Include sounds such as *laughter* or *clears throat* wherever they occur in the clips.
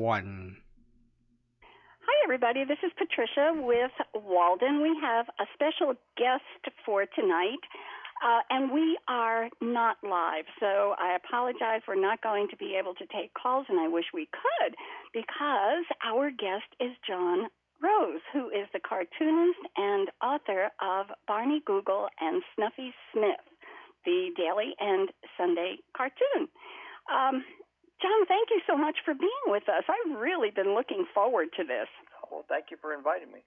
one. Hi, everybody. This is Patricia with Walden. We have a special guest for tonight. Uh, and we are not live, so I apologize. We're not going to be able to take calls, and I wish we could because our guest is John Rose, who is the cartoonist and author of Barney Google and Snuffy Smith, the daily and Sunday cartoon. Um, John, thank you so much for being with us. I've really been looking forward to this. Well, thank you for inviting me.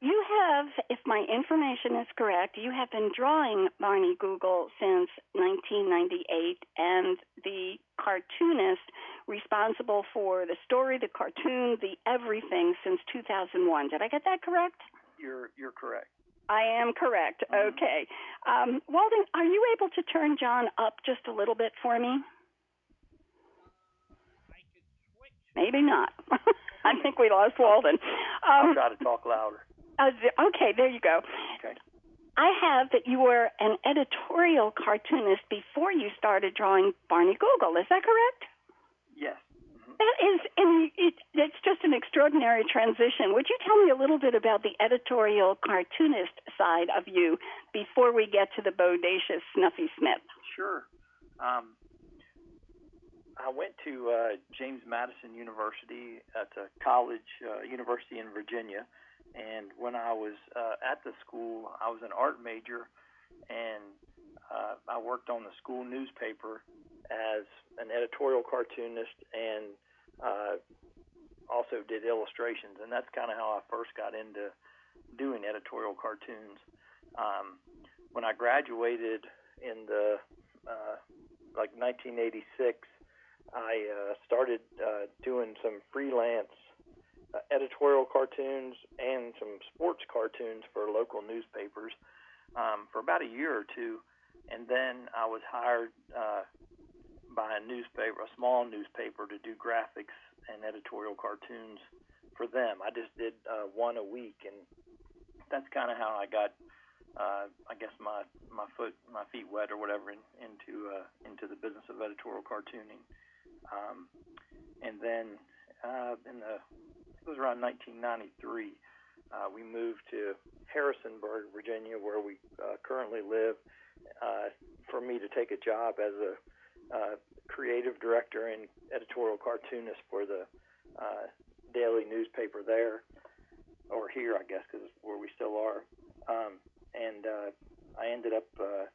You have, if my information is correct, you have been drawing Barney Google since 1998, and the cartoonist responsible for the story, the cartoon, the everything since 2001. Did I get that correct? You're you're correct. I am correct. Mm-hmm. Okay. Um, Walden, are you able to turn John up just a little bit for me? Maybe not. *laughs* I think we lost Walden. Um, I'll try to talk louder. Uh, okay, there you go. Okay. I have that you were an editorial cartoonist before you started drawing Barney Google. Is that correct? Yes. Mm-hmm. That is, and it, it's just an extraordinary transition. Would you tell me a little bit about the editorial cartoonist side of you before we get to the bodacious Snuffy Smith? Sure. Um, I went to uh, James Madison University at a college, uh, university in Virginia, and when I was uh, at the school, I was an art major, and uh, I worked on the school newspaper as an editorial cartoonist and uh, also did illustrations. And that's kind of how I first got into doing editorial cartoons. Um, when I graduated in the uh, like 1986, I uh, started uh, doing some freelance uh, editorial cartoons and some sports cartoons for local newspapers um, for about a year or two, and then I was hired uh, by a newspaper, a small newspaper, to do graphics and editorial cartoons for them. I just did uh, one a week, and that's kind of how I got, uh, I guess my my foot my feet wet or whatever in, into uh, into the business of editorial cartooning. Um, and then uh, in the it was around 1993. Uh, we moved to Harrisonburg, Virginia, where we uh, currently live, uh, for me to take a job as a uh, creative director and editorial cartoonist for the uh, daily newspaper there, or here, I guess, because where we still are. Um, and uh, I ended up uh,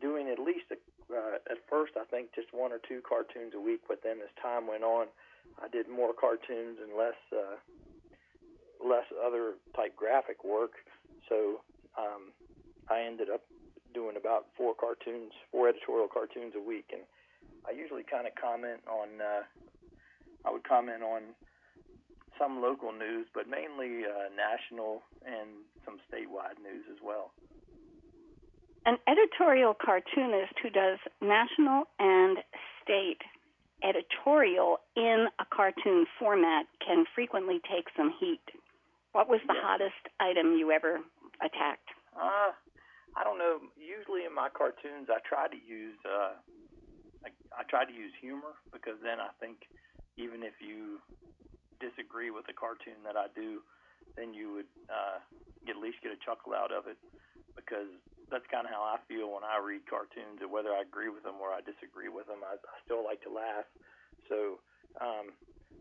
doing at least a, uh, at first, I think, just one or two cartoons a week. But then as time went on, I did more cartoons and less uh, less other type graphic work. So um, I ended up doing about four cartoons, four editorial cartoons a week, and I usually kind of comment on. Uh, I would comment on some local news, but mainly uh, national and some statewide news as well. An editorial cartoonist who does national and state editorial in a cartoon format can frequently take some heat. What was the hottest item you ever attacked? Uh, I don't know. Usually in my cartoons, I try to use uh, I, I try to use humor because then I think even if you disagree with the cartoon that I do, then you would uh, get, at least get a chuckle out of it because that's kind of how I feel when I read cartoons. That whether I agree with them or I disagree with them, I, I still like to laugh. So um,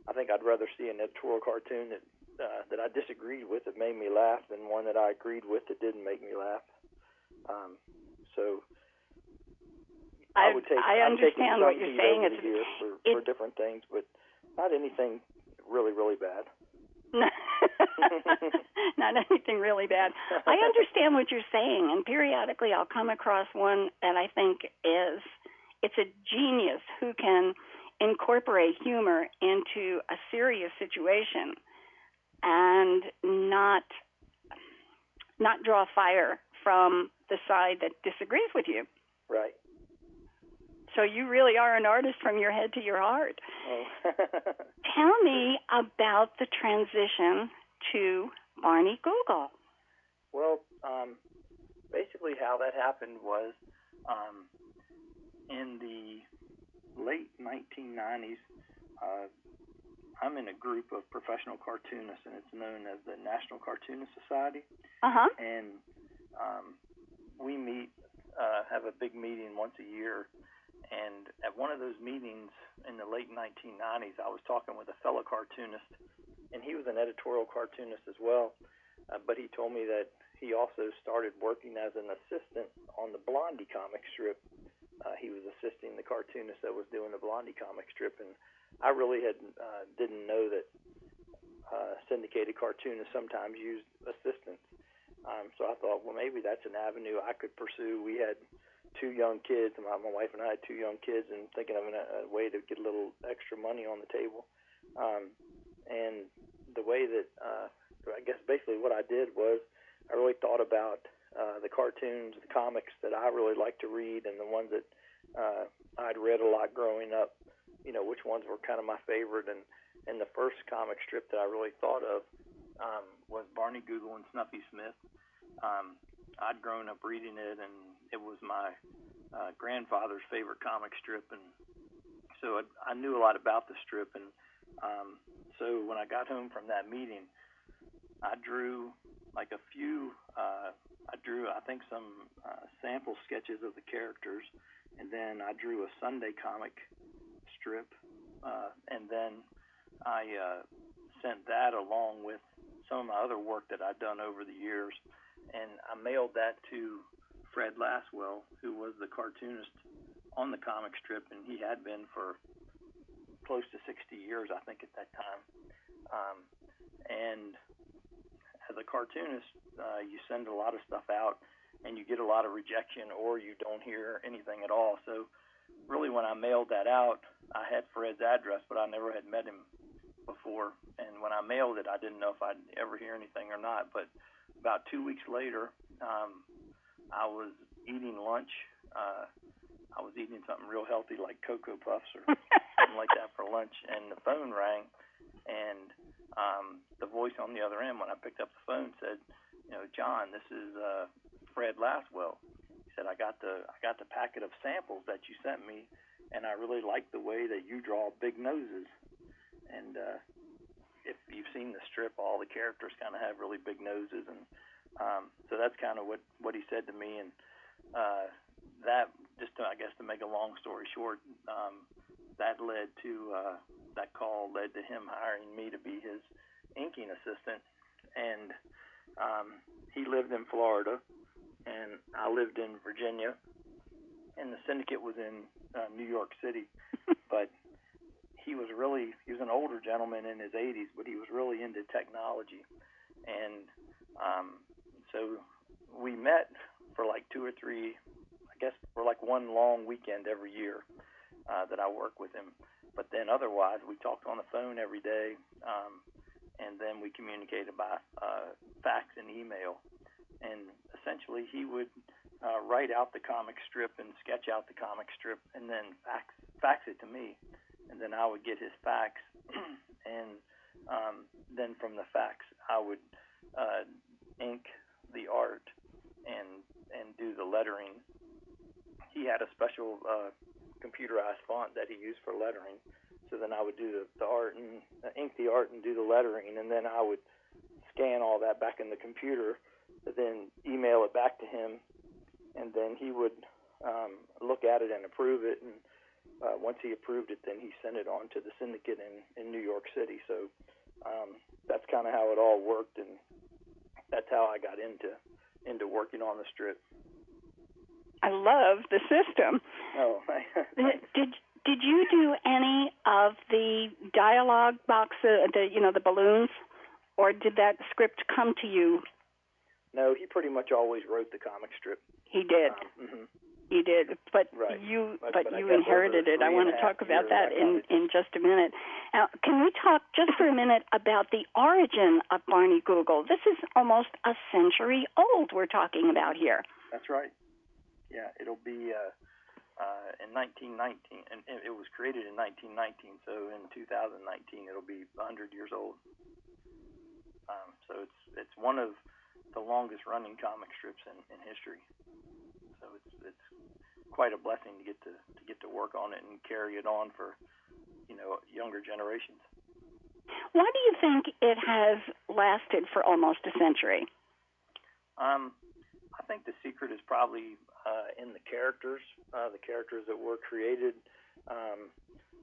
I think I'd rather see an editorial cartoon that uh, that I disagreed with that made me laugh than one that I agreed with that didn't make me laugh. Um, so I, I would take. I understand what you're saying. It's for, it, for different things, but not anything really, really bad. *laughs* not anything really bad. I understand what you're saying, and periodically I'll come across one that I think is it's a genius who can incorporate humor into a serious situation and not not draw fire from the side that disagrees with you. Right. So you really are an artist from your head to your heart. Oh. *laughs* Tell me about the transition to Barney Google. Well, um, basically, how that happened was um, in the late 1990s. Uh, I'm in a group of professional cartoonists, and it's known as the National Cartoonist Society. Uh huh. And um, we meet, uh, have a big meeting once a year. And at one of those meetings in the late 1990s, I was talking with a fellow cartoonist, and he was an editorial cartoonist as well. Uh, but he told me that he also started working as an assistant on the Blondie comic strip. Uh, he was assisting the cartoonist that was doing the Blondie comic strip, and I really had uh, didn't know that uh, syndicated cartoonists sometimes used assistants. Um, so I thought, well, maybe that's an avenue I could pursue. We had two young kids, my, my wife and I had two young kids, and thinking of a, a way to get a little extra money on the table. Um, and the way that uh, I guess basically what I did was I really thought about uh, the cartoons, the comics that I really like to read, and the ones that uh, I'd read a lot growing up. You know, which ones were kind of my favorite, and and the first comic strip that I really thought of um, was Barney Google and Snuffy Smith. Um, I'd grown up reading it, and it was my uh, grandfather's favorite comic strip, and so I, I knew a lot about the strip. And um, so when I got home from that meeting, I drew like a few. Uh, I drew, I think, some uh, sample sketches of the characters, and then I drew a Sunday comic strip, uh, and then I uh, sent that along with some of my other work that I'd done over the years, and I mailed that to Fred Lasswell, who was the cartoonist on the comic strip, and he had been for close to 60 years, I think, at that time. Um, and as a cartoonist, uh, you send a lot of stuff out, and you get a lot of rejection, or you don't hear anything at all. So, really, when I mailed that out, I had Fred's address, but I never had met him before. And when I mailed it, I didn't know if I'd ever hear anything or not. But about two weeks later, um, I was eating lunch. Uh, I was eating something real healthy like Cocoa Puffs or *laughs* something like that for lunch, and the phone rang, and um, the voice on the other end when I picked up the phone said, "You know, John, this is uh, Fred Lasswell." He said, "I got the I got the packet of samples that you sent me, and I really like the way that you draw big noses." And uh, if you've seen the strip, all the characters kind of have really big noses, and um, so that's kind of what what he said to me, and uh, that just to, I guess to make a long story short, um, that led to uh, that call led to him hiring me to be his inking assistant, and um, he lived in Florida, and I lived in Virginia, and the syndicate was in uh, New York City, *laughs* but he was really he was an older gentleman in his 80s, but he was really into technology, and um, so we met for like two or three, I guess for like one long weekend every year uh, that I work with him. But then otherwise, we talked on the phone every day, um, and then we communicated by uh, fax and email. And essentially, he would uh, write out the comic strip and sketch out the comic strip, and then fax fax it to me, and then I would get his fax, *clears throat* and um, then from the fax, I would uh, ink the art and and do the lettering. He had a special uh, computerized font that he used for lettering. So then I would do the, the art and uh, ink the art and do the lettering, and then I would scan all that back in the computer, then email it back to him, and then he would um, look at it and approve it. And uh, once he approved it, then he sent it on to the syndicate in in New York City. So um, that's kind of how it all worked, and that's how I got into into working on the strip. I love the system. Oh, *laughs* did did you do any of the dialogue box, uh, the you know the balloons, or did that script come to you? No, he pretty much always wrote the comic strip. He did. Um, mm-hmm. He did, but right. you but, but, but you inherited it. I want to talk about that in in just a minute. Now, can we talk just for a minute about the origin of Barney Google? This is almost a century old. We're talking about here. That's right. Yeah, it'll be uh, uh, in 1919, and it was created in 1919. So in 2019, it'll be 100 years old. Um, so it's it's one of the longest running comic strips in, in history. So it's it's quite a blessing to get to to get to work on it and carry it on for you know younger generations. Why do you think it has lasted for almost a century? Um, I think the secret is probably uh, in the characters, uh, the characters that were created. Um,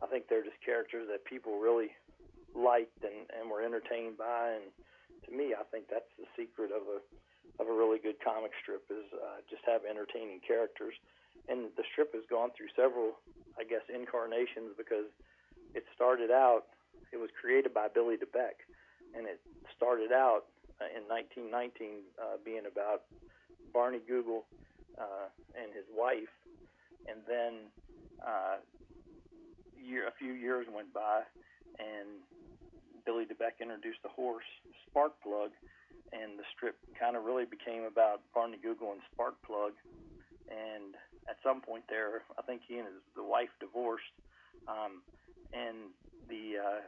I think they're just characters that people really liked and, and were entertained by. And to me, I think that's the secret of a of a really good comic strip is uh, just have entertaining characters. And the strip has gone through several, I guess, incarnations because it started out. It was created by Billy DeBeck, and it started out uh, in 1919 uh, being about Barney Google uh, and his wife, and then uh, year a few years went by, and Billy DeBeck introduced the horse Sparkplug, and the strip kind of really became about Barney Google and Sparkplug. And at some point there, I think he and his the wife divorced, um, and the uh,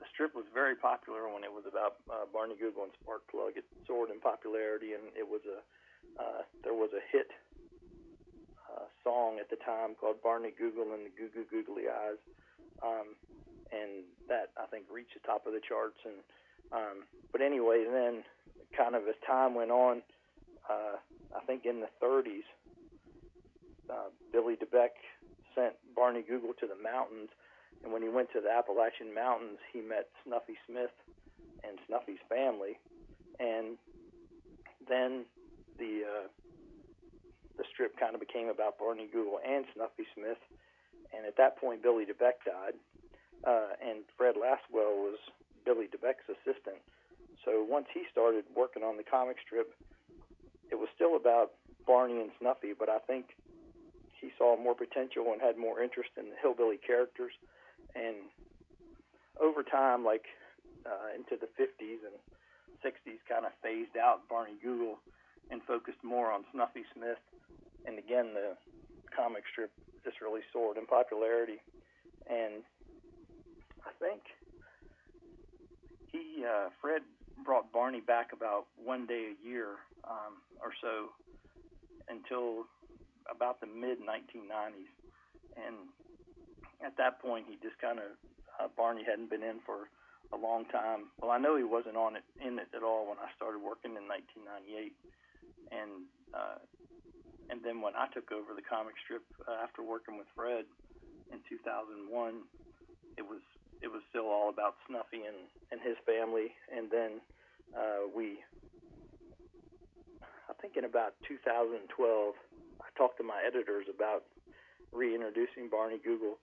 the strip was very popular when it was about uh, Barney Google and Sparkplug. It soared in popularity, and it was a uh, there was a hit song at the time called Barney Google and the Goo Goo Googly Eyes, um, and that I think reached the top of the charts. And um, but anyway, then kind of as time went on, uh, I think in the 30s, uh, Billy DeBeck sent Barney Google to the mountains, and when he went to the Appalachian Mountains, he met Snuffy Smith and Snuffy's family, and then the uh, the strip kind of became about Barney Google and Snuffy Smith, and at that point, Billy DeBeck died, uh, and Fred Lasswell was Billy DeBeck's assistant. So once he started working on the comic strip, it was still about Barney and Snuffy, but I think he saw more potential and had more interest in the hillbilly characters. And over time, like uh, into the 50s and 60s, kind of phased out Barney Google and focused more on Snuffy Smith. And again, the comic strip just really soared in popularity. And I think he, uh, Fred brought Barney back about one day a year um, or so until about the mid 1990s, and at that point he just kind of uh, Barney hadn't been in for a long time. Well, I know he wasn't on it in it at all when I started working in 1998, and uh, and then when I took over the comic strip uh, after working with Fred in 2001, it was it was still all about Snuffy and, and his family. And then uh, we, I think in about 2012, I talked to my editors about reintroducing Barney Google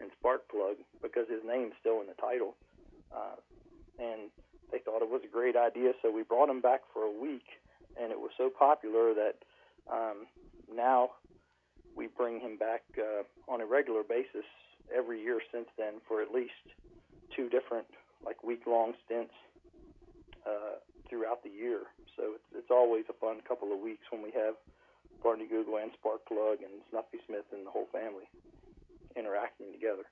and Sparkplug because his name's still in the title. Uh, and they thought it was a great idea, so we brought him back for a week, and it was so popular that um, now we bring him back uh, on a regular basis every year since then for at least two different like week long stints uh, throughout the year. So it's, it's always a fun couple of weeks when we have Barney Google and Sparkplug and Snuffy Smith and the whole family interacting together.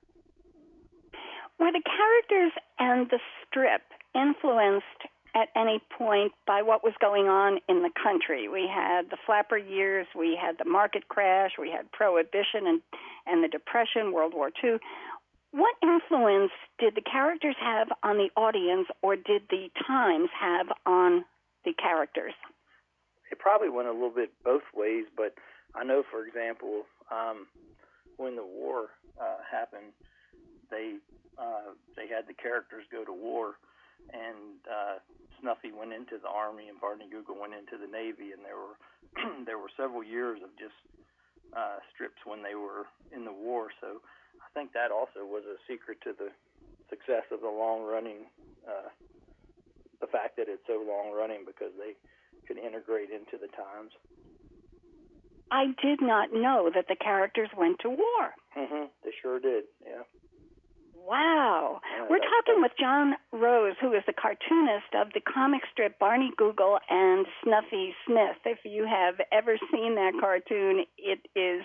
Were the characters and the strip influenced at any point by what was going on in the country. We had the flapper years, we had the market crash, we had prohibition and and the depression, World War II. What influence did the characters have on the audience or did the times have on the characters? It probably went a little bit both ways, but I know for example, um when the war uh happened, they uh they had the characters go to war and uh, Snuffy went into the Army and Barney Google went into the Navy, and there were *clears throat* there were several years of just uh, strips when they were in the war. So I think that also was a secret to the success of the long running, uh, the fact that it's so long running because they could integrate into the times. I did not know that the characters went to war. Mm-hmm. They sure did. Yeah. Wow. We're talking with John Rose, who is the cartoonist of the comic strip Barney Google and Snuffy Smith. If you have ever seen that cartoon, it is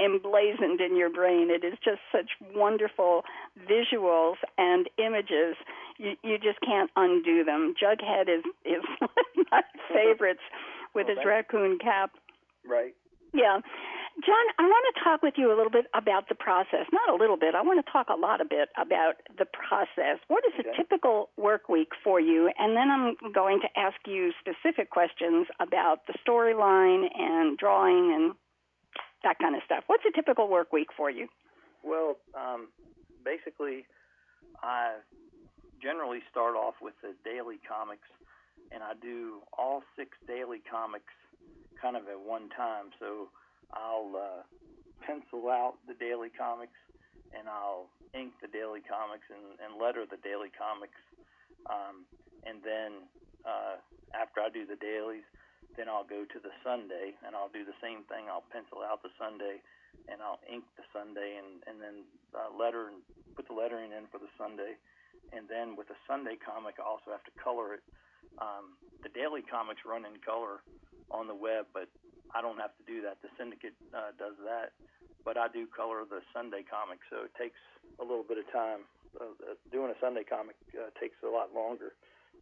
emblazoned in your brain. It is just such wonderful visuals and images. You, you just can't undo them. Jughead is is *laughs* one of my *laughs* favorites with well, his raccoon cap. Right. Yeah. John, I want to talk with you a little bit about the process. Not a little bit. I want to talk a lot a bit about the process. What is Okay. a typical work week for you? And then I'm going to ask you specific questions about the storyline and drawing and that kind of stuff. What's a typical work week for you? Well, um, basically, I generally start off with the daily comics, and I do all six daily comics kind of at one time. So I'll uh, pencil out the daily comics, and I'll ink the daily comics and, and letter the daily comics. Um, and then uh, after I do the dailies, then I'll go to the Sunday, and I'll do the same thing. I'll pencil out the Sunday, and I'll ink the Sunday, and and then uh, letter and put the lettering in for the Sunday, and then with the Sunday comic, I also have to color it. Um, the daily comics run in color on the web, but I don't have to do that. The syndicate uh, does that, but I do color the Sunday comic, so it takes a little bit of time. Uh, uh, doing a Sunday comic uh, takes a lot longer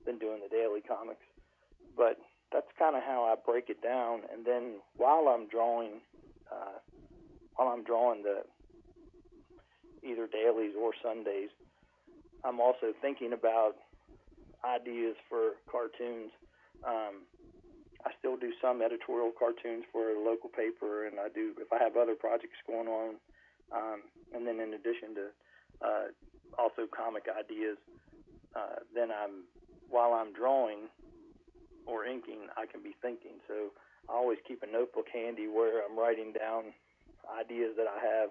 than doing the daily comics, but that's kind of how I break it down. And then while I'm drawing, uh, while I'm drawing the either dailies or Sundays, I'm also thinking about ideas for cartoons. Um, I still do some editorial cartoons for a local paper, and I do if I have other projects going on. Um, and then in addition to uh, also comic ideas, uh, then I'm while I'm drawing or inking, I can be thinking. So I always keep a notebook handy where I'm writing down ideas that I have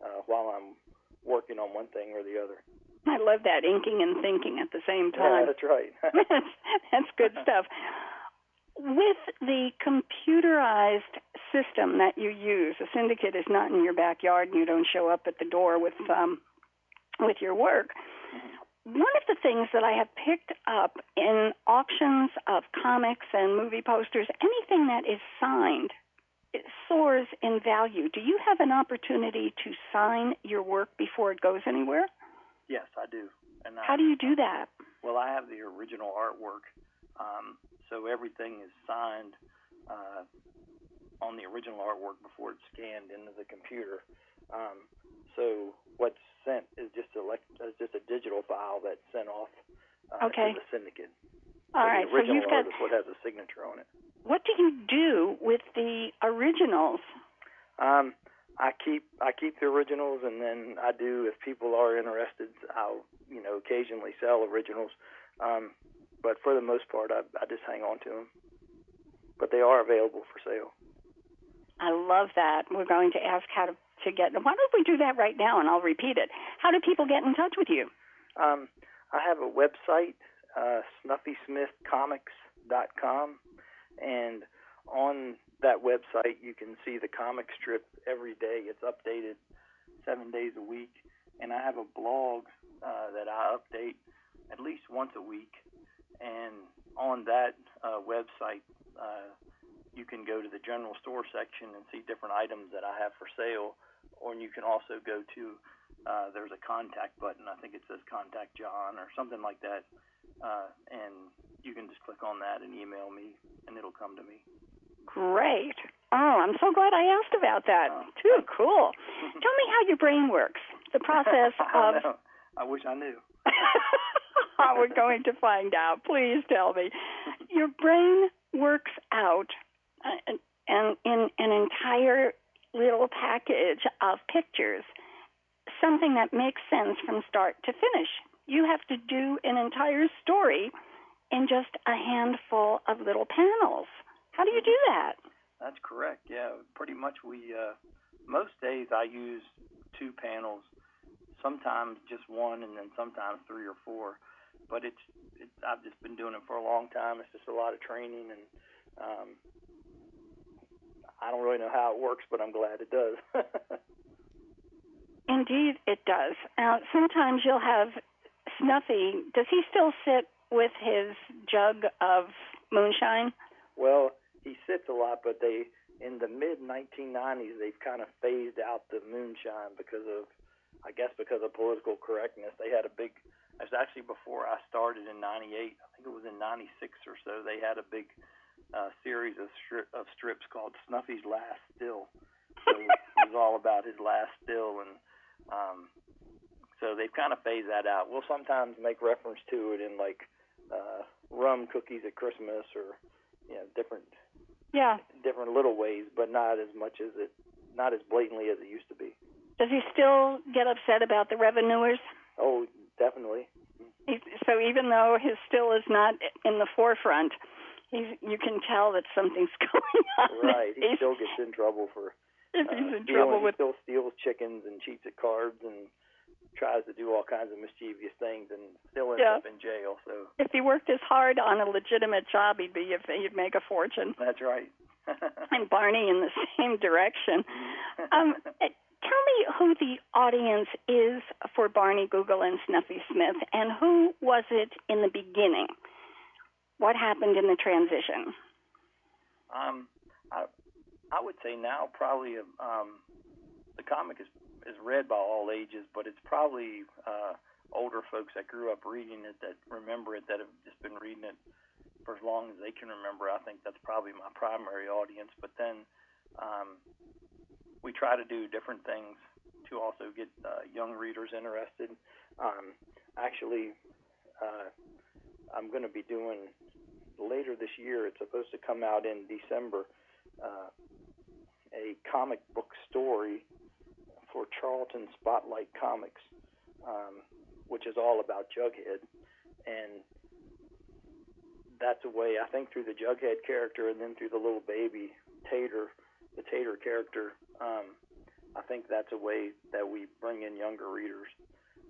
uh, while I'm working on one thing or the other. I love that inking and thinking at the same time. Yeah, that's right. *laughs* *laughs* that's, that's good *laughs* stuff. With the computerized system that you use, a syndicate is not in your backyard and you don't show up at the door with um, with your work. One of the things that I have picked up in auctions of comics and movie posters, anything that is signed, soars in value. Do you have an opportunity to sign your work before it goes anywhere? yes, I do. And I, How do you do that? Well, I have the original artwork, um, so everything is signed uh, on the original artwork before it's scanned into the computer. Um, so what's sent is just a is just a digital file that's sent off uh, Okay. the syndicate. All right, so you've got what has a signature on it. What do you do with the originals? Um, I keep I keep the originals, and then I do if people are interested, I'll you know occasionally sell originals. Um, but for the most part, I, I just hang on to them. But they are available for sale. I love that. We're going to ask how to, to get. Why don't we do that right now, and I'll repeat it. How do people get in touch with you? Um, I have a website, uh, snuffysmithcomics.com, and on that website you can see the comic strip every day. It's updated seven days a week, and I have a blog uh, that I update at least once a week. And on that uh, website, uh, you can go to the general store section and see different items that I have for sale, or you can also go to uh, there's a contact button. I think it says contact John or something like that. Uh, and you can just click on that and email me, and it'll come to me. Great. Oh, I'm so glad I asked about that. Oh. Too cool. *laughs* Tell me how your brain works. The process *laughs* I of. know. I wish I knew. *laughs* We're going to find out. Please tell me. Your brain works out uh, and in an entire little package of pictures, something that makes sense from start to finish. You have to do an entire story in just a handful of little panels. How do you do that? That's correct. Yeah, pretty much we uh most days I use two panels, sometimes just one and then sometimes three or four. But it's it, I've just been doing it for a long time. It's just a lot of training and um I don't really know how it works, but I'm glad it does. *laughs* Indeed, it does. Now, sometimes you'll have Snuffy. Does he still sit with his jug of moonshine? Well, he sits a lot, but they in the mid 1990s they've kind of phased out the moonshine because of, I guess, because of political correctness. They had a big. It was actually before I started in '98. I think it was in '96 or so. They had a big uh, series of stri- of strips called Snuffy's Last Still, so it was all about his last still, and um, so they've kind of phased that out. We'll sometimes make reference to it in like uh, rum cookies at Christmas or you know different Yeah. different little ways, but not as much as it not as blatantly as it used to be. Does he still get upset about the revenuers? Oh, definitely. He, so even though his still is not in the forefront, he's you can tell that something's *laughs* going on. Right. He still gets in trouble for *laughs* if uh, he's in stealing. trouble he with still steals chickens and cheats at cards and tries to do all kinds of mischievous things and still ends Yeah. up in jail. So if he worked as hard on a legitimate job, he'd be he'd make a fortune. that's right. *laughs* And Barney in the same direction. Um, eh, tell me who the audience is for Barney Google and Snuffy Smith, and who was it in the beginning? What happened in the transition? Um, I I would say now probably um, the comic is is read by all ages, but it's probably uh, older folks that grew up reading it that remember it that have just been reading it for as long as they can remember. I think that's probably my primary audience. But then um, we try to do different things to also get uh, young readers interested. Um, actually, uh, I'm going to be doing later this year. It's supposed to come out in December. Uh, a comic book story for Charlton Spotlight Comics, um, which is all about Jughead, and that's a way I think through the Jughead character and then through the little baby Tater, the Tater character. Um, I think that's a way that we bring in younger readers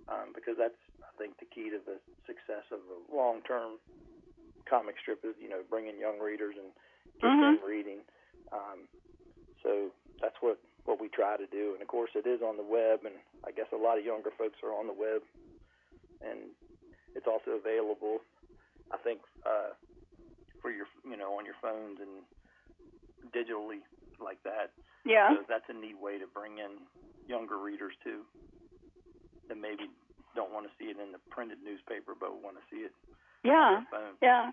um, because that's I think the key to the success of a long-term comic strip is you know bringing young readers and get Mhm. them reading. Um, so that's what what we try to do, and of course it is on the web, and I guess a lot of younger folks are on the web, and it's also available. I think uh, for your you know on your phones and digitally like that. Yeah. So that's a neat way to bring in younger readers too, that maybe don't want to see it in the printed newspaper, but want to see it Yeah. on their phone. Yeah.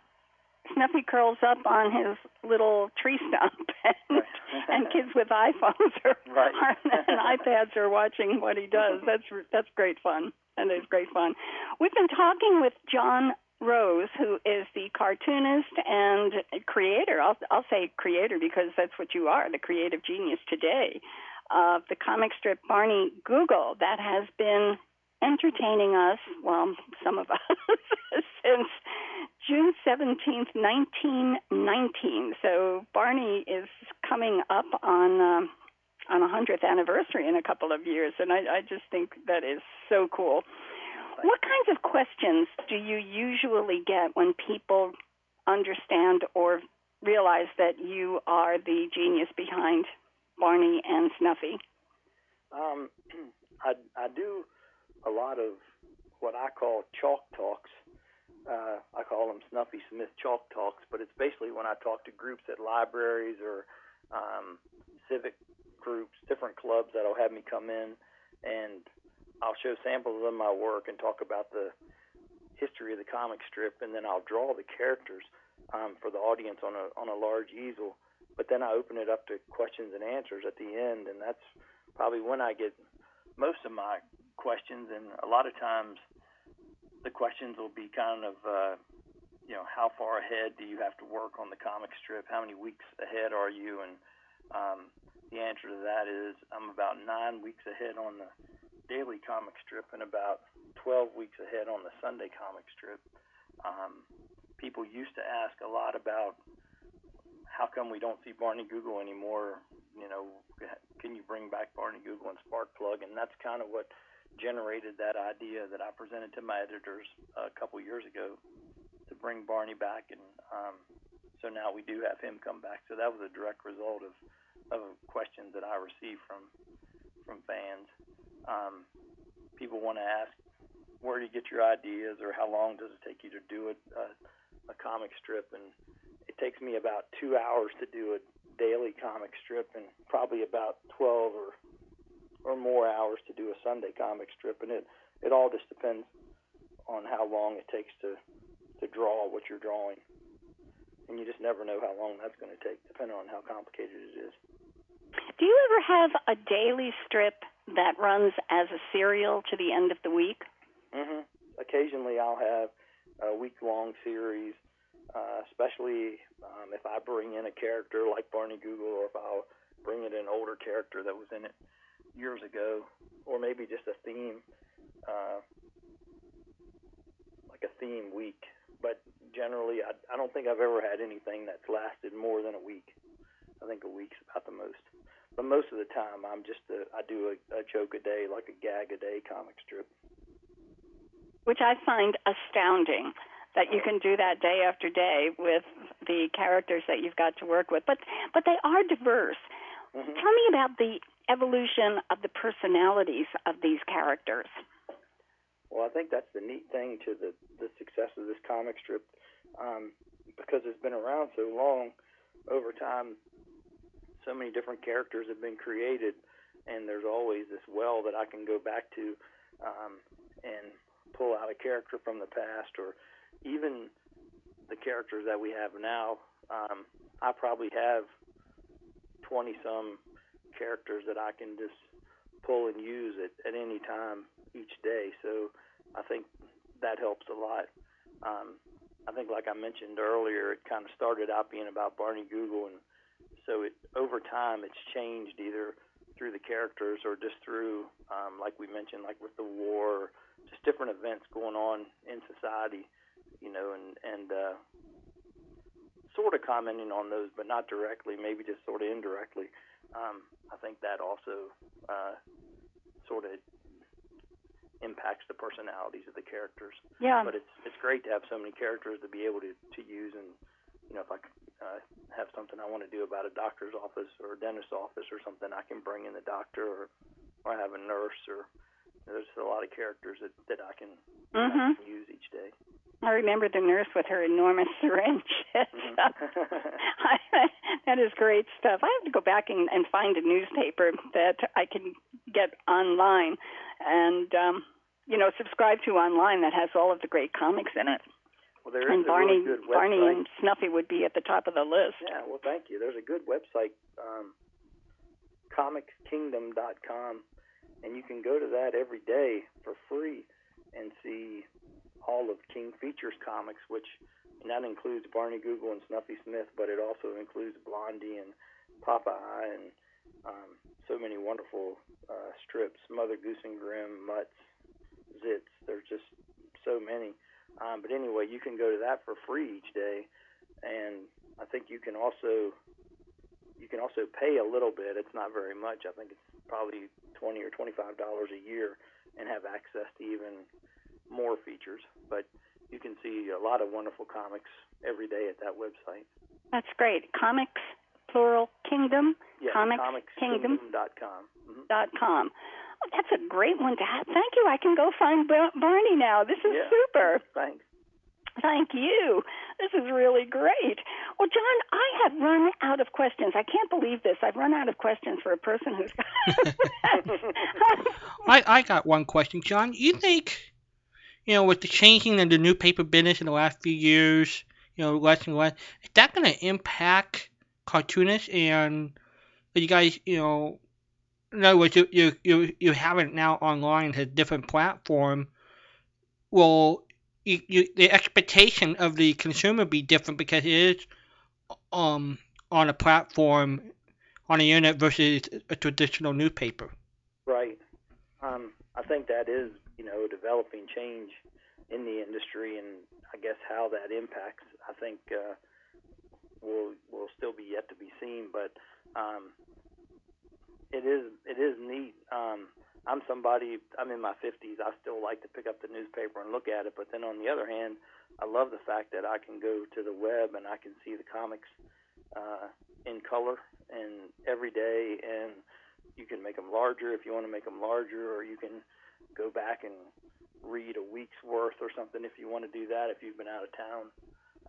Snuffy curls up on his little tree stump, *laughs* and, and kids with iPhones or, *laughs* Right. or and iPads are watching what he does. *laughs* That's that's great fun, and it's great fun. We've been talking with John Rose, who is the cartoonist and creator. I'll I'll say creator because that's what you are, the creative genius today of the comic strip Barney Google that has been entertaining us, well, some of us, since June 17th, 1919. So Barney is coming up on um, on a 100th anniversary in a couple of years, and I, I just think that is so cool. What kinds of questions do you usually get when people understand or realize that you are the genius behind Barney and Snuffy? Um, *clears throat* I I do a lot of what I call chalk talks. Uh, I call them Snuffy Smith chalk talks, but it's basically when I talk to groups at libraries or um, civic groups, different clubs that'll have me come in, and I'll show samples of my work and talk about the history of the comic strip, and then I'll draw the characters um, for the audience on a on a large easel. But then I open it up to questions and answers at the end, and that's probably when I get most of my questions, and a lot of times the questions will be kind of, uh, you know, how far ahead do you have to work on the comic strip? How many weeks ahead are you? And um, the answer to that is I'm about nine weeks ahead on the daily comic strip and about 12 weeks ahead on the Sunday comic strip. Um, people used to ask a lot about how come we don't see Barney Google anymore? You know, can you bring back Barney Google and Sparkplug? And that's kind of what generated that idea that I presented to my editors a couple years ago to bring Barney back. And um, so now we do have him come back. So that was a direct result of, of questions that I received from from fans. Um, people want to ask, where do you get your ideas, or how long does it take you to do a, a, a comic strip? And it takes me about two hours to do a daily comic strip, and probably about 12 or or more hours to do a Sunday comic strip, and it it all just depends on how long it takes to to draw what you're drawing, and you just never know how long that's going to take, depending on how complicated it is. Do you ever have a daily strip that runs as a serial to the end of the week? Mm-hmm. Occasionally, I'll have a week-long series, uh, especially um, if I bring in a character like Barney Google, or if I'll bring in an older character that was in it years ago, or maybe just a theme, uh, like a theme week. But generally, I, I don't think I've ever had anything that's lasted more than a week. I think a week's about the most. But most of the time, I'm just a, I do a, a joke a day, like a gag a day comic strip. Which I find astounding that you can do that day after day with the characters that you've got to work with. But but they are diverse. Mm-hmm. Tell me about the evolution of the personalities of these characters. Well, I think that's the neat thing to the the success of this comic strip, um, because it's been around so long. Over time, so many different characters have been created, and there's always this well that I can go back to, um, and pull out a character from the past, or even the characters that we have now. Um, I probably have 20 some characters that I can just pull and use at, at any time each day. So I think that helps a lot. Um, I think, like I mentioned earlier, it kind of started out being about Barney Google, and so it over time it's changed either through the characters or just through, um, like we mentioned, like with the war, just different events going on in society, you know, and and uh, sort of commenting on those, but not directly, maybe just sort of indirectly. Um, I think that also uh, sort of impacts the personalities of the characters. Yeah. But it's it's great to have so many characters to be able to to use, and you know, if I uh, have something I want to do about a doctor's office or a dentist's office or something, I can bring in the doctor, or or I have a nurse, or there's a lot of characters that that I can, mm-hmm. I can use each day. I remember the nurse with her enormous *laughs* syringe. Mm-hmm. *laughs* *laughs* *laughs* that is great stuff. I have to go back and, and find a newspaper that I can get online and um, you know subscribe to online that has all of the great comics in it. Well, there is and a Barney, really good website. Barney and Snuffy would be at the top of the list. Yeah, well, thank you. There's a good website, um, comickingdom.com, and you can go to that every day for free and see all of King Features comics, which and that includes Barney Google and Snuffy Smith, but it also includes Blondie and Popeye and um, so many wonderful uh, strips, Mother Goose and Grimm, Mutts, Zits. There's just so many. Um, but anyway, you can go to that for free each day, and I think you can also you can also pay a little bit. It's not very much. I think it's probably twenty or twenty five dollars a year, and have access to even more features. But you can see a lot of wonderful comics every day at that website. That's great. Comics, plural, Kingdom. Yeah, Comics comicskingdom.com. Mm-hmm. Dot com. Oh, that's a great one to have. Thank you. I can go find Barney now. This is Yeah. super. Thanks. Thank you. This is really great. Well, John, I have run out of questions. I can't believe this. I've run out of questions for a person who's I, I got one question, John. You think, you know, with the changing of the newspaper business in the last few years, you know, less and less, is that going to impact cartoonists and you guys, you know, in other words, you you you, you have it now online as a different platform. Will you, you, the expectation of the consumer be different because it is um on a platform on the internet versus a traditional newspaper? Right. Um, I think that is, you know, developing change in the industry, and I guess how that impacts, I think, uh, will will still be yet to be seen. But um, it is it is neat. Um, I'm somebody. I'm in my 50s. I still like to pick up the newspaper and look at it. But then on the other hand, I love the fact that I can go to the web and I can see the comics uh, in color and every day, and you can make them larger if you want to make them larger, or you can go back and read a week's worth or something if you want to do that if you've been out of town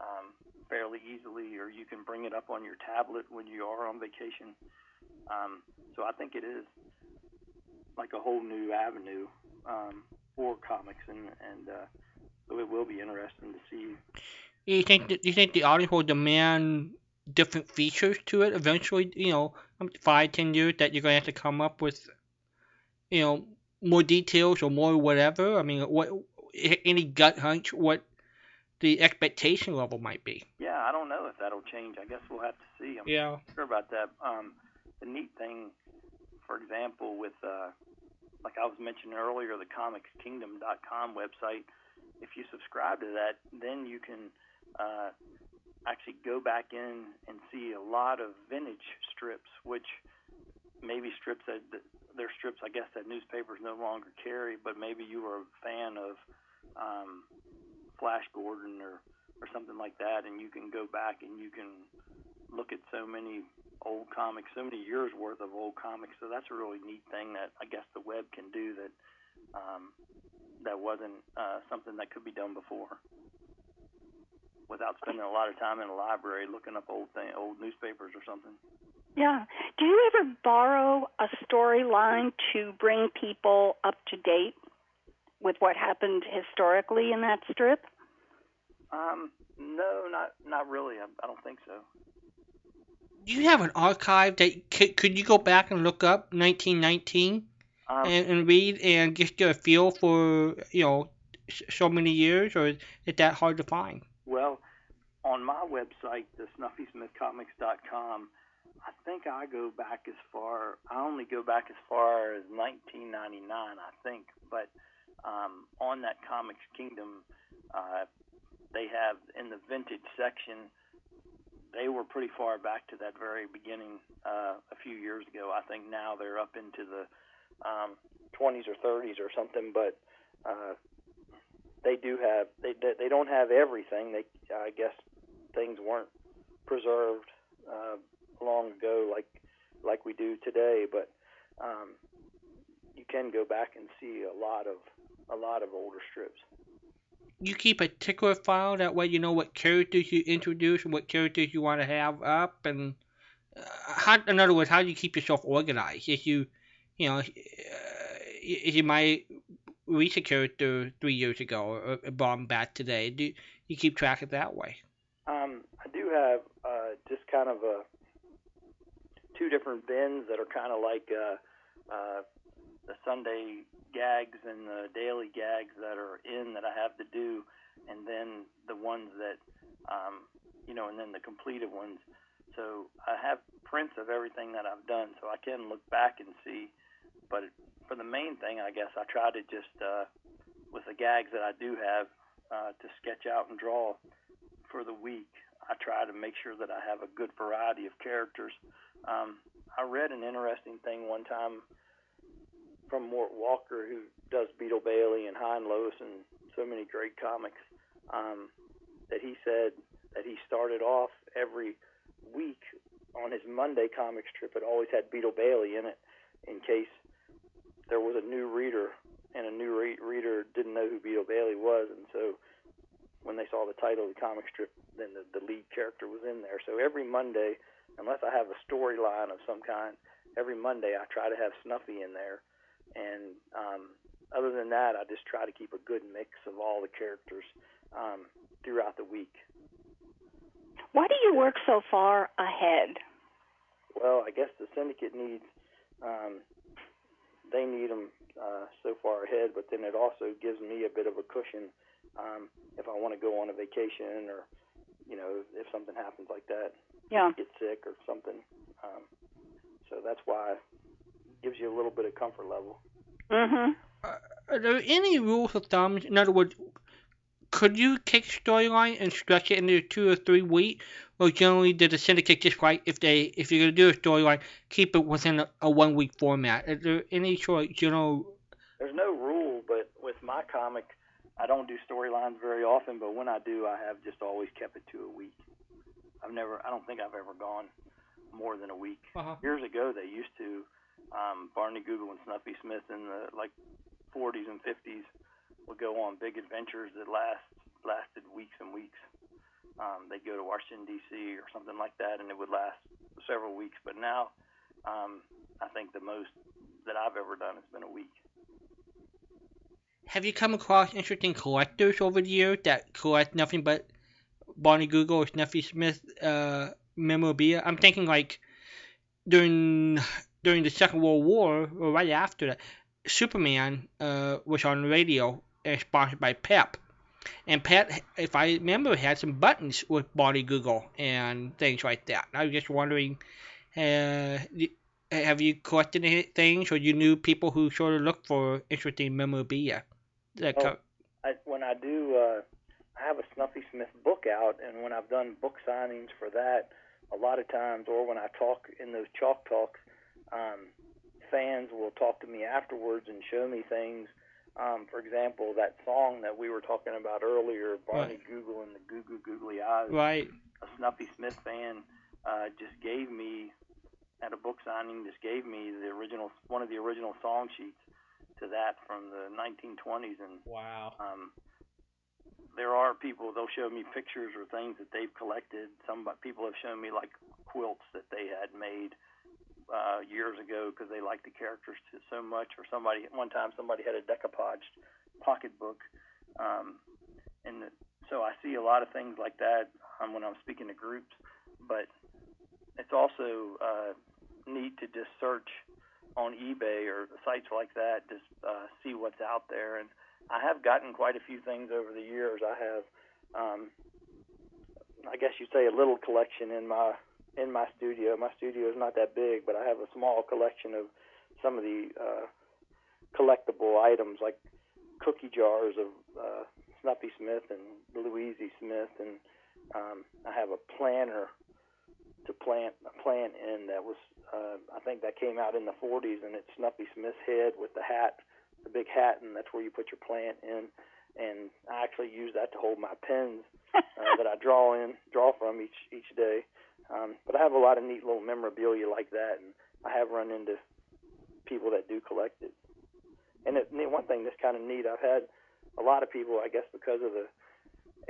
um, fairly easily, or you can bring it up on your tablet when you are on vacation. Um, so I think it is like a whole new avenue um, for comics, and and uh, so it will be interesting to see. Do you think do you think the audience will demand different features to it eventually, you know, um, five, ten years that you're going to have to come up with, you know, more details or more whatever? I mean, what any gut hunch what the expectation level might be? Yeah, I don't know if that'll change. I guess we'll have to see. I'm Yeah. sure about that. Um, the neat thing, for example, with uh, like I was mentioning earlier, the ComicsKingdom.com website. If you subscribe to that, then you can uh, actually go back in and see a lot of vintage strips, which maybe strips that they're strips I guess that newspapers no longer carry, but maybe you were a fan of um, Flash Gordon or or something like that, and you can go back and you can look at so many old comics, so many years worth of old comics. So that's a really neat thing that I guess the web can do that um, that wasn't uh, something that could be done before without spending a lot of time in a library looking up old thing, old newspapers or something. Yeah. Do you ever borrow a storyline to bring people up to date with what happened historically in that strip? Um, no, not not really. I, I don't think so. Do you have an archive that could, could you go back and look up 1919 Um, and, and read and just get a feel for you know so many years, or is it that hard to find? Well, on my website, the SnuffySmithComics.com, I think I go back as far. I only go back as far as 1999, I think. But um, on that Comics Kingdom, uh, they have in the vintage section. They were pretty far back to that very beginning uh, a few years ago. I think now they're up into the um, 20s or 30s or something. But uh, they do have they they don't have everything. They I guess things weren't preserved uh, long ago like like we do today, but um, you can go back and see a lot of a lot of older strips. You keep a tickler file that way you know what characters you introduce and what characters you want to have up, and uh, how, in other words, how do you keep yourself organized? If you, you know, uh, you might reach a character three years ago or, or 'em back today, do you keep track of that way? Um, I do have uh, just kind of a two different bins that are kind of like uh, uh, the Sunday gags and the daily gags that are in that I have to do, and then the ones that um, you know, and then the completed ones. So I have prints of everything that I've done, so I can look back and see. But for the main thing, I guess I try to just uh, with the gags that I do have uh, to sketch out and draw for the week. I try to make sure that I have a good variety of characters. Um, I read an interesting thing one time from Mort Walker, who does Beetle Bailey and Hi and Lois and so many great comics, um, that he said that he started off every week on his Monday comic strip. It always had Beetle Bailey in it, in case there was a new reader and a new re- reader didn't know who Beetle Bailey was, and so when they saw the title of the comic strip, then the, the lead character was in there. So every Monday, unless I have a storyline of some kind, every Monday I try to have Snuffy in there. And um, other than that, I just try to keep a good mix of all the characters um, throughout the week. Why do you work so far ahead? Well, I guess the syndicate needs, um, they need them uh, so far ahead, but then it also gives me a bit of a cushion um, if I want to go on a vacation or, you know, if something happens like that, Yeah. get sick or something. Um, so that's why it gives you a little bit of comfort level. Mhm. Uh, are there any rules of thumb? In other words, could you take a storyline and stretch it into two or three weeks, or generally does the syndicate just like if they if you're gonna do a storyline, keep it within a, a one week format? Is there any sort of general? There's no rule, but with my comic, I don't do storylines very often, but when I do, I have just always kept it to a week. I've never, I don't think I've ever gone more than a week. Uh-huh. Years ago, they used to, um, Barney Google and Snuffy Smith in the like 40s and 50s would go on big adventures that last lasted weeks and weeks. Um, they'd go to Washington D.C. or something like that, and it would last several weeks. But now, um, I think the most that I've ever done has been a week. Have you come across interesting collectors over the years that collect nothing but Barney Google or Snuffy Smith uh, memorabilia. I'm thinking like during during the Second World War or right after that, Superman uh, was on radio and sponsored by Pep. And Pat, if I remember, had some buttons with Barney Google and things like that. I was just wondering, uh, have you collected any things or you knew people who sort of look for interesting memorabilia? That oh, I, when I do, uh, I have a Snuffy Smith book out, and when I've done book signings for that, a lot of times, or when I talk in those chalk talks, um, fans will talk to me afterwards and show me things. Um, for example, that song that we were talking about earlier, Barney right. Google and the Goo Goo Googly Eyes. Right. A Snuffy Smith fan uh, just gave me at a book signing, just gave me the original one of the original song sheets to that from the 1920s, and wow. Um, there are people they'll show me pictures or things that they've collected. Some people have shown me like quilts that they had made uh, years ago because they liked the characters so much. Or somebody one time somebody had a decoupaged pocketbook, um, and the, so I see a lot of things like that um, when I'm speaking to groups. But it's also uh, neat to just search on eBay or sites like that to uh, see what's out there. And I have gotten quite a few things over the years. I have, um, I guess you'd say, a little collection in my in my studio. My studio is not that big, but I have a small collection of some of the uh, collectible items like cookie jars of uh, Snuffy Smith and Louise Smith, and um, I have a planter to plant a plant in that was uh, I think that came out in the 40s, and it's Snuffy Smith's head with the hat, the big hat, and that's where you put your plant in. And I actually use that to hold my pens *laughs* uh, that I draw in, draw from each each day. Um, but I have a lot of neat little memorabilia like that, and I have run into people that do collect it. And it, one thing that's kind of neat, I've had a lot of people, I guess, because of the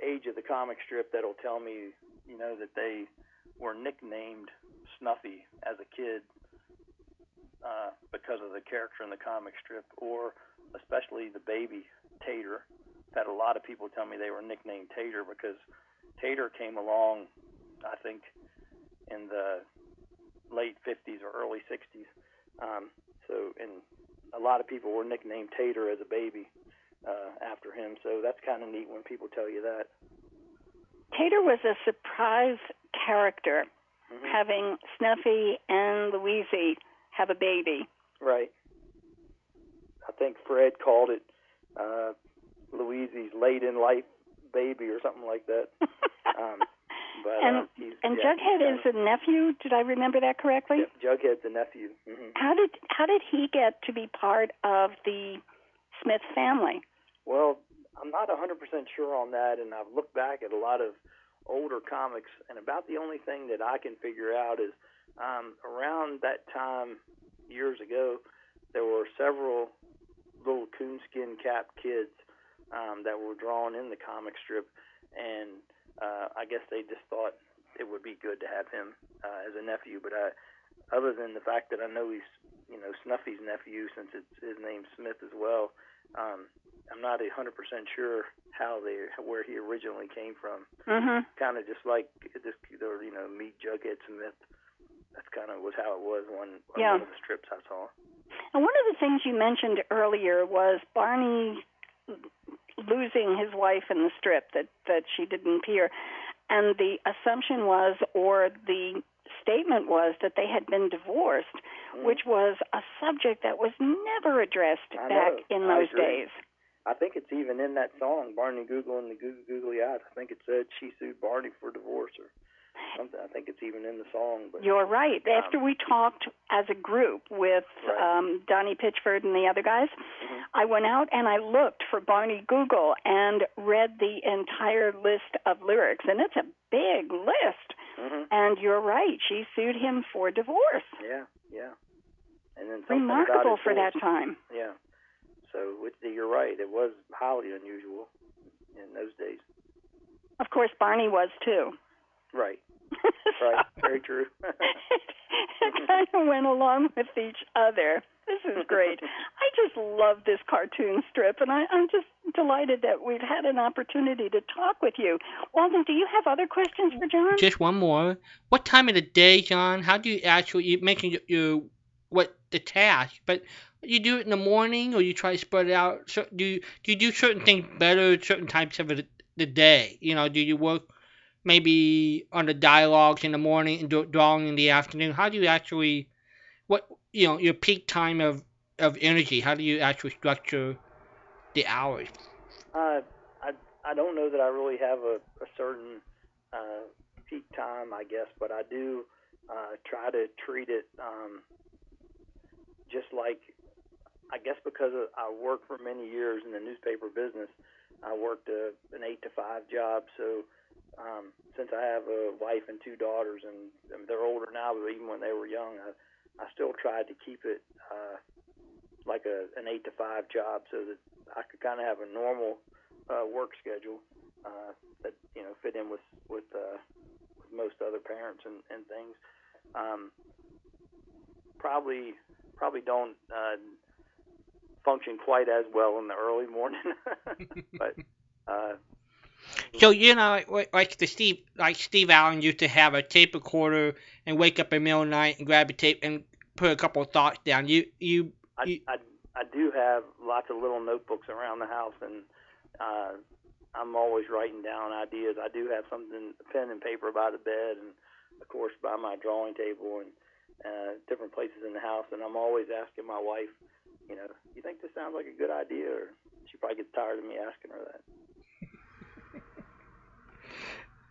age of the comic strip, that'll tell me, you know, that they were nicknamed Snuffy as a kid uh, because of the character in the comic strip, or especially the baby Tater. I've had a lot of people tell me they were nicknamed Tater because Tater came along, I think, in the late 50s or early 60s. Um, so, and a lot of people were nicknamed Tater as a baby uh, after him. So that's kind of neat when people tell you that. Tater was a surprise character, mm-hmm. having Snuffy and Louise have a baby. Right. I think Fred called it uh, Louise's late in life baby or something like that. *laughs* um, but, and uh, and yeah, Jughead is a nephew. Did I remember that correctly? Yep, Jughead's a nephew. Mm-hmm. How did how did he get to be part of the Smith family? Well, I'm not 100% sure on that, and I've looked back at a lot of older comics, and about the only thing that I can figure out is um, around that time years ago, there were several little coonskin cap kids um, that were drawn in the comic strip, and uh, I guess they just thought it would be good to have him uh, as a nephew. But I, other than the fact that I know he's you know Snuffy's nephew since it's his name's Smith as well, um, I'm not a hundred percent sure how they where he originally came from. Mm-hmm. Kind of just like this, you know, meet Jughead Smith. That's kind of was how it was on, on yeah. one of the strips I saw. And one of the things you mentioned earlier was Barney losing his wife in the strip that that she didn't appear and the assumption was or the statement was that they had been divorced mm. which was a subject that was never addressed I back know. in those agree. days I think it's even in that song, Barney Google and the Goo Googly Eyes. I think it said she sued Barney for divorce or. I think it's even in the song. But you're right. Um, After we talked as a group with right. um, Donnie Pitchford and the other guys, mm-hmm. I went out and I looked for Barney Google and read the entire list of lyrics, and it's a big list. Mm-hmm. And you're right. She sued him for divorce. Yeah, yeah. And then remarkable for that time. Yeah. So you're right. It was highly unusual in those days. Of course, Barney was too. Right. *laughs* right. Very true. it *laughs* kind of went along with each other. This is great. I just love this cartoon strip, and I, I'm just delighted that we've had an opportunity to talk with you. Walden, do you have other questions for John? Just one more. What time of the day, John? How do you actually you mentioned your what the task, but you do it in the morning or you try to spread it out? So do you, do you do certain things better at certain times of the, the day? You know, do you work maybe on the dialogues in the morning and drawing in the afternoon? How do you actually what you know your peak time of of energy? How do you actually structure the hours? Uh, I I don't know that I really have a, a certain uh, peak time, I guess, but I do uh, try to treat it um, just like I guess because I worked for many years in the newspaper business. I worked a, an eight to five job, so um, since I have a wife and two daughters, and, they're older now, but even when they were young, I, I still tried to keep it uh, like a an eight to five job, so that I could kind of have a normal uh, work schedule uh, that you know fit in with with, uh, with most other parents and, and things. Um, probably probably don't uh, function quite as well in the early morning, *laughs* but. Uh, so you know, like the Steve, like Steve Allen used to have a tape recorder and wake up in the middle of the night and grab a tape and put a couple of thoughts down. You, you, you I, I, I do have lots of little notebooks around the house, and uh, I'm always writing down ideas. I do have something, pen and paper by the bed, and of course by my drawing table, and uh, different places in the house. And I'm always asking my wife, you know, you think this sounds like a good idea? Or she probably gets tired of me asking her that. *laughs*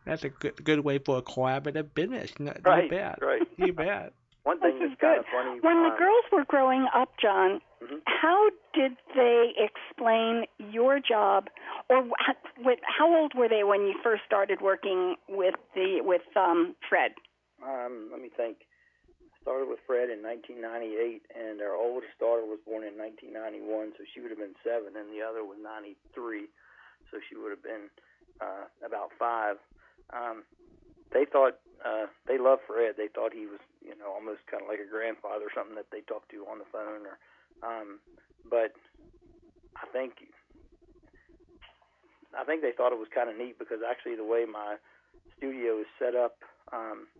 That's a good good way for a collaborative business. No, right, you bet. Right. *laughs* You bet. One thing this that's good. kind of funny. When um, the girls were growing up, John, mm-hmm. how did they explain your job, or how old were they when you first started working with the with um, Fred? Um, let me think. Started with Fred in 1998, and our oldest daughter was born in 1991, so she would have been seven, and the other was 93, so she would have been uh, about five. Um, they thought uh, they loved Fred. They thought he was, you know, almost kind of like a grandfather or something that they talked to on the phone. Or, um, but I think I think they thought it was kind of neat because actually the way my studio is set up, um,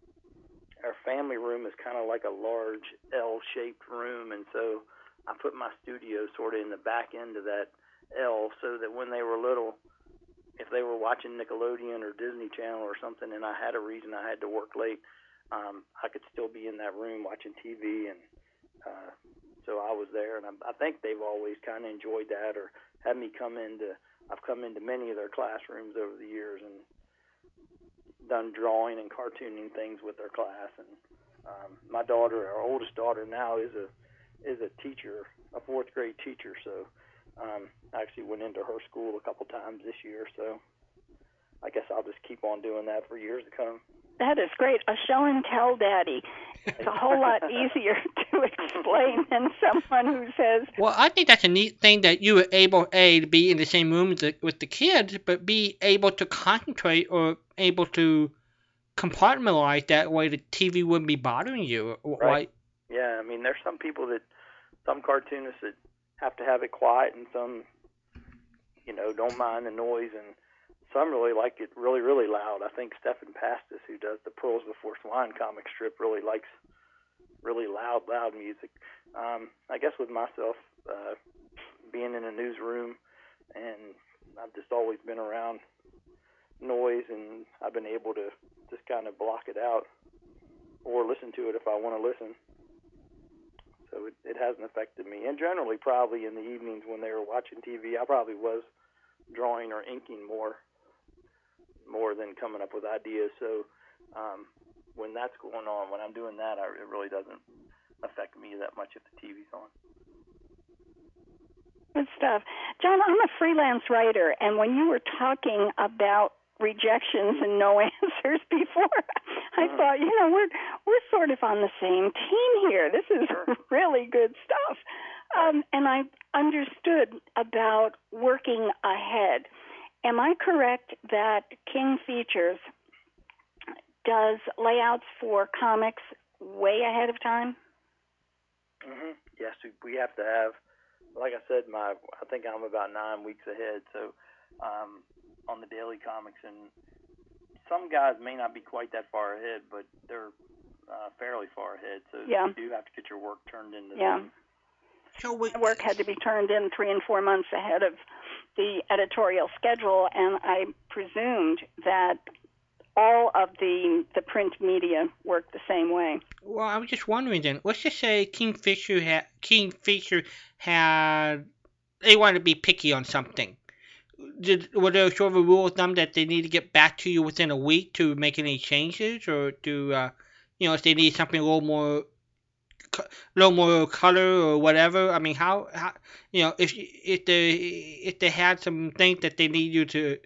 our family room is kind of like a large L-shaped room, and so I put my studio sort of in the back end of that L, so that when they were little if they were watching Nickelodeon or Disney Channel or something, and I had a reason I had to work late, um, I could still be in that room watching TV, and uh, so I was there, and I, I think they've always kind of enjoyed that, or had me come into. I've come into many of their classrooms over the years and done drawing and cartooning things with their class, and um, my daughter, our oldest daughter now, is a is a teacher, a fourth grade teacher, so um, I actually went into her school a couple times this year, so I guess I'll just keep on doing that for years to come. That is great. A show and tell daddy. It's a whole lot *laughs* easier to explain *laughs* than someone who says. Well, I think that's a neat thing that you were able a to be in the same room with the, with the kids, but be able to concentrate or able to compartmentalize that way the TV wouldn't be bothering you. Right. Yeah, I mean, there's some people that, some cartoonists that have to have it quiet, and some, you know, don't mind the noise, and some really like it really, really loud. I think Stephan Pastis, who does the Pearls Before Swine comic strip, really likes really loud, loud music. Um, I guess with myself, uh, being in a newsroom, and I've just always been around noise, and I've been able to just kind of block it out or listen to it if I want to listen so it, it hasn't affected me. And generally, probably in the evenings when they were watching TV, I probably was drawing or inking more, more than coming up with ideas. So um, when that's going on, when I'm doing that, I, it really doesn't affect me that much if the TV's on. Good stuff. John, I'm a freelance writer, and when you were talking about rejections and no *laughs* answers before. I uh-huh. thought, you know, we're we're sort of on the same team here. This is *laughs* really good stuff. Um, and I understood about working ahead. Am I correct that King Features does layouts for comics way ahead of time? Mm-hmm. Yes, we have to have like I said, my I think I'm about nine weeks ahead. So um, on the daily comics, and some guys may not be quite that far ahead, but they're uh, fairly far ahead. So Yeah. you do have to get your work turned into Yeah. them. So we, My work had to be turned in three and four months ahead of the editorial schedule, and I presumed that all of the the print media work the same way. Well, I was just wondering then. Let's just say King Features had King Features had they wanted to be picky on something. Did were there sort of a rule of thumb that they need to get back to you within a week to make any changes, or to uh, you know if they need something a little more, a little more color or whatever? I mean, how how you know if if they if they had some things that they need you to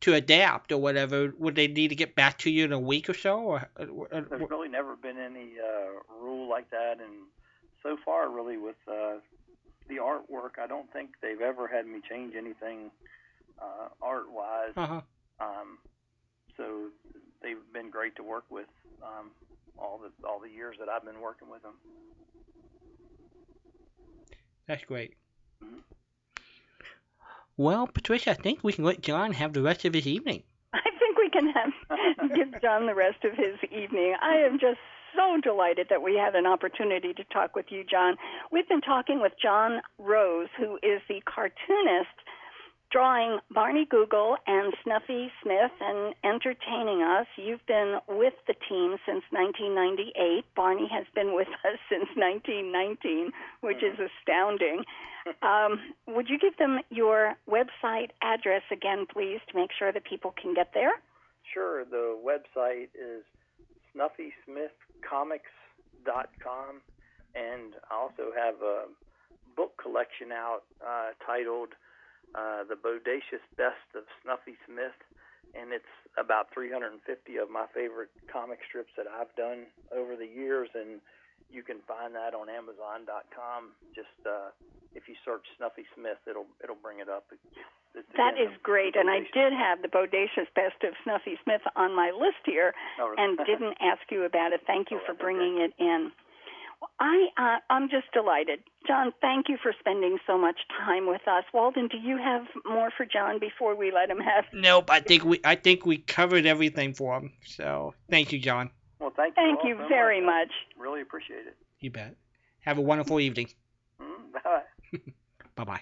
to adapt or whatever, would they need to get back to you in a week or so? Or, or, There's really never been any uh, rule like that, and so far, really, with uh, the artwork, I don't think they've ever had me change anything uh, art-wise. uh-huh. Um, so they've been great to work with um, all the all the years that I've been working with them. That's great. Mhm. Well, Patricia, I think we can let John have the rest of his evening. *laughs* I think we can have give John the rest of his evening. I am just so delighted that we had an opportunity to talk with you, John. We've been talking with John Rose, who is the cartoonist drawing Barney Google and Snuffy Smith and entertaining us. You've been with the team since 1998. Barney has been with us *laughs* since 1919, which is astounding. *laughs* Um, would you give them your website address again, please, to make sure that people can get there? Sure. The website is snuffysmithcomics.com, and I also have a book collection out uh, titled uh, "The Bodacious Best of Snuffy Smith," and it's about 350 of my favorite comic strips that I've done over the years, and you can find that on Amazon.com. Just uh, if you search Snuffy Smith, it'll it'll bring it up. It's, That is great, and I did have the Bodacious Best of Snuffy Smith on my list here, Oh, and didn't *laughs* ask you about it. Thank you Oh, for bringing it in. Well, I uh, I'm just delighted, John. Thank you for spending so much time with us. Walden, do you have more for John before we let him have? Nope, I think we I think we covered everything for him. So thank you, John. Well, thank you. Thank you so very much. much. Really appreciate it. You bet. Have a wonderful evening. Mm, bye. Bye bye.